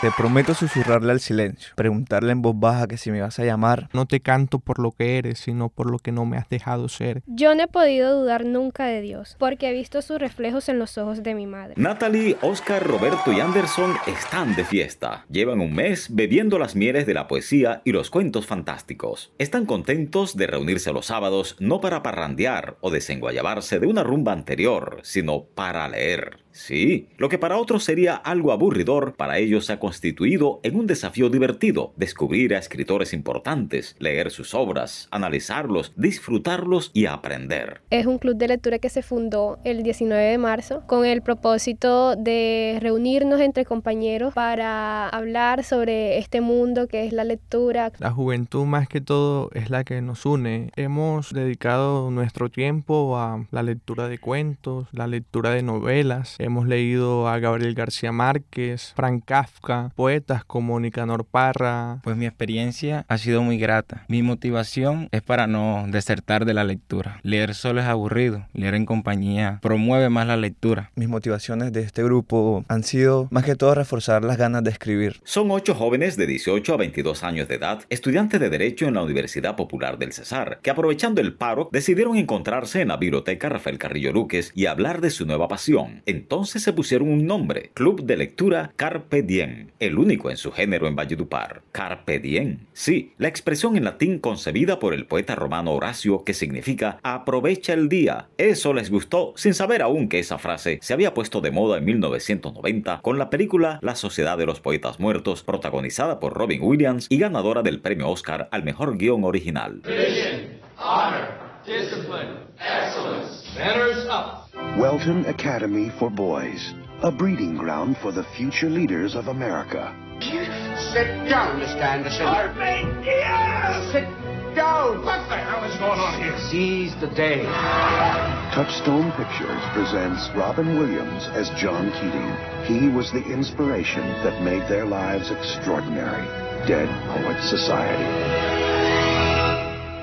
Te prometo susurrarle al silencio, preguntarle en voz baja que si me vas a llamar. No te canto por lo que eres, sino por lo que no me has dejado ser. Yo no he podido dudar nunca de Dios, porque he visto sus reflejos en los ojos de mi madre. Natalie, Oscar, Roberto y Anderson están de fiesta. Llevan un mes bebiendo las mieles de la poesía y los cuentos fantásticos. Están contentos de reunirse los sábados no para parrandear o desenguayabarse de una rumba anterior, sino para leer. Sí, lo que para otros sería algo aburridor, para ellos se ha constituido en un desafío divertido, descubrir a escritores importantes, leer sus obras, analizarlos, disfrutarlos y aprender. Es un club de lectura que se fundó el 19 de marzo con el propósito de reunirnos entre compañeros para hablar sobre este mundo que es la lectura. La juventud más que todo es la que nos une. Hemos dedicado nuestro tiempo a la lectura de cuentos, la lectura de novelas, Hemos leído a Gabriel García Márquez, Frank Kafka, poetas como Nicanor Parra. Pues mi experiencia ha sido muy grata. Mi motivación es para no desertar de la lectura. Leer solo es aburrido, leer en compañía promueve más la lectura. Mis motivaciones de este grupo han sido más que todo reforzar las ganas de escribir. Son ocho jóvenes de 18 a 22 años de edad, estudiantes de Derecho en la Universidad Popular del Cesar, que aprovechando el paro decidieron encontrarse en la biblioteca Rafael Carrillo Luques y hablar de su nueva pasión, entonces se pusieron un nombre, Club de Lectura Carpe Diem, el único en su género en Valledupar. Carpe Diem. Sí, la expresión en latín concebida por el poeta romano Horacio que significa aprovecha el día. Eso les gustó sin saber aún que esa frase se había puesto de moda en 1990 con la película La Sociedad de los Poetas Muertos, protagonizada por Robin Williams y ganadora del premio Oscar al mejor guion original. Welton Academy for Boys, a breeding ground for the future leaders of America. Beautiful. Sit down, Mr. Anderson. Armenia! Sit down. What the hell is going on here? Seize the day. Touchstone Pictures presents Robin Williams as John Keating. He was the inspiration that made their lives extraordinary. Dead Poets Society.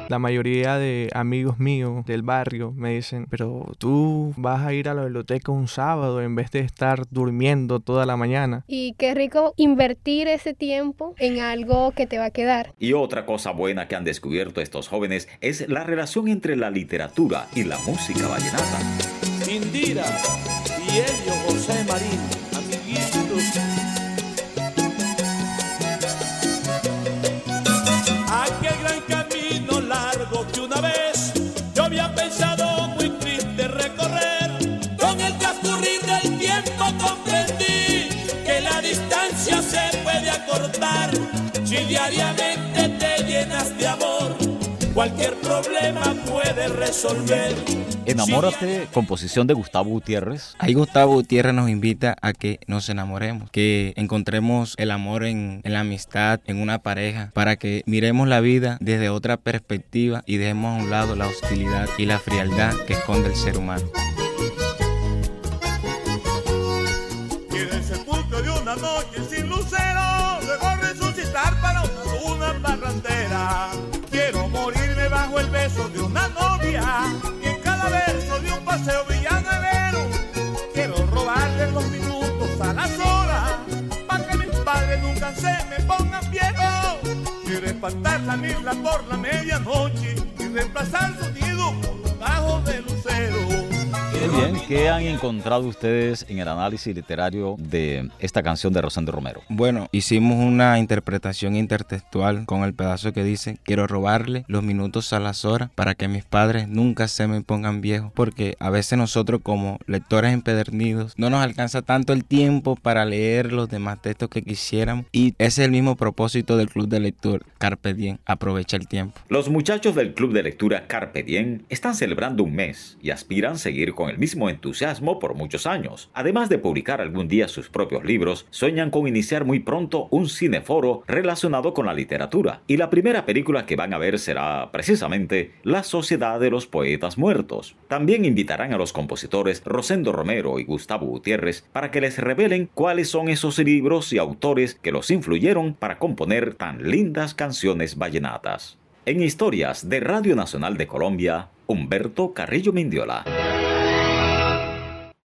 La mayoría de amigos míos del barrio me dicen, pero tú vas a ir a la biblioteca un sábado en vez de estar durmiendo toda la mañana. Y qué rico invertir ese tiempo en algo que te va a quedar. Y otra cosa buena que han descubierto estos jóvenes es la relación entre la literatura y la música vallenata. Indira y Elio José Marín, si diariamente te llenas de amor. Cualquier problema puede resolver. Enamórate, composición de Gustavo Gutiérrez. Ahí Gustavo Gutiérrez nos invita a que nos enamoremos, que encontremos el amor en, en, la amistad, en una pareja, para que miremos la vida desde otra perspectiva y dejemos a un lado la hostilidad y la frialdad que esconde el ser humano. Y en el sepulcro de una noche Quiero morirme bajo el beso de una novia y en cada verso de un paseo villanavero. Quiero robarle los minutos a las horas para que mis padres nunca se me pongan viejos. Quiero espantar la mirla por la medianoche y reemplazar sonido por los bajos de lucero. ¿Qué han encontrado ustedes en el análisis literario de esta canción de Rosendo Romero? Bueno, hicimos una interpretación intertextual con el pedazo que dice, quiero robarle los minutos a las horas para que mis padres nunca se me pongan viejos, porque a veces nosotros como lectores empedernidos no nos alcanza tanto el tiempo para leer los demás textos que quisiéramos y ese es el mismo propósito del club de lectura Carpe Diem, aprovecha el tiempo. Los muchachos del club de lectura Carpe Diem están celebrando un mes y aspiran a seguir con el mismo entusiasmo por muchos años. Además de publicar algún día sus propios libros, sueñan con iniciar muy pronto un cineforo relacionado con la literatura. Y la primera película que van a ver será precisamente La Sociedad de los Poetas Muertos. También invitarán a los compositores Rosendo Romero y Gustavo Gutiérrez para que les revelen cuáles son esos libros y autores que los influyeron para componer tan lindas canciones vallenatas. En historias de Radio Nacional de Colombia, Humberto Carrillo Mindiola.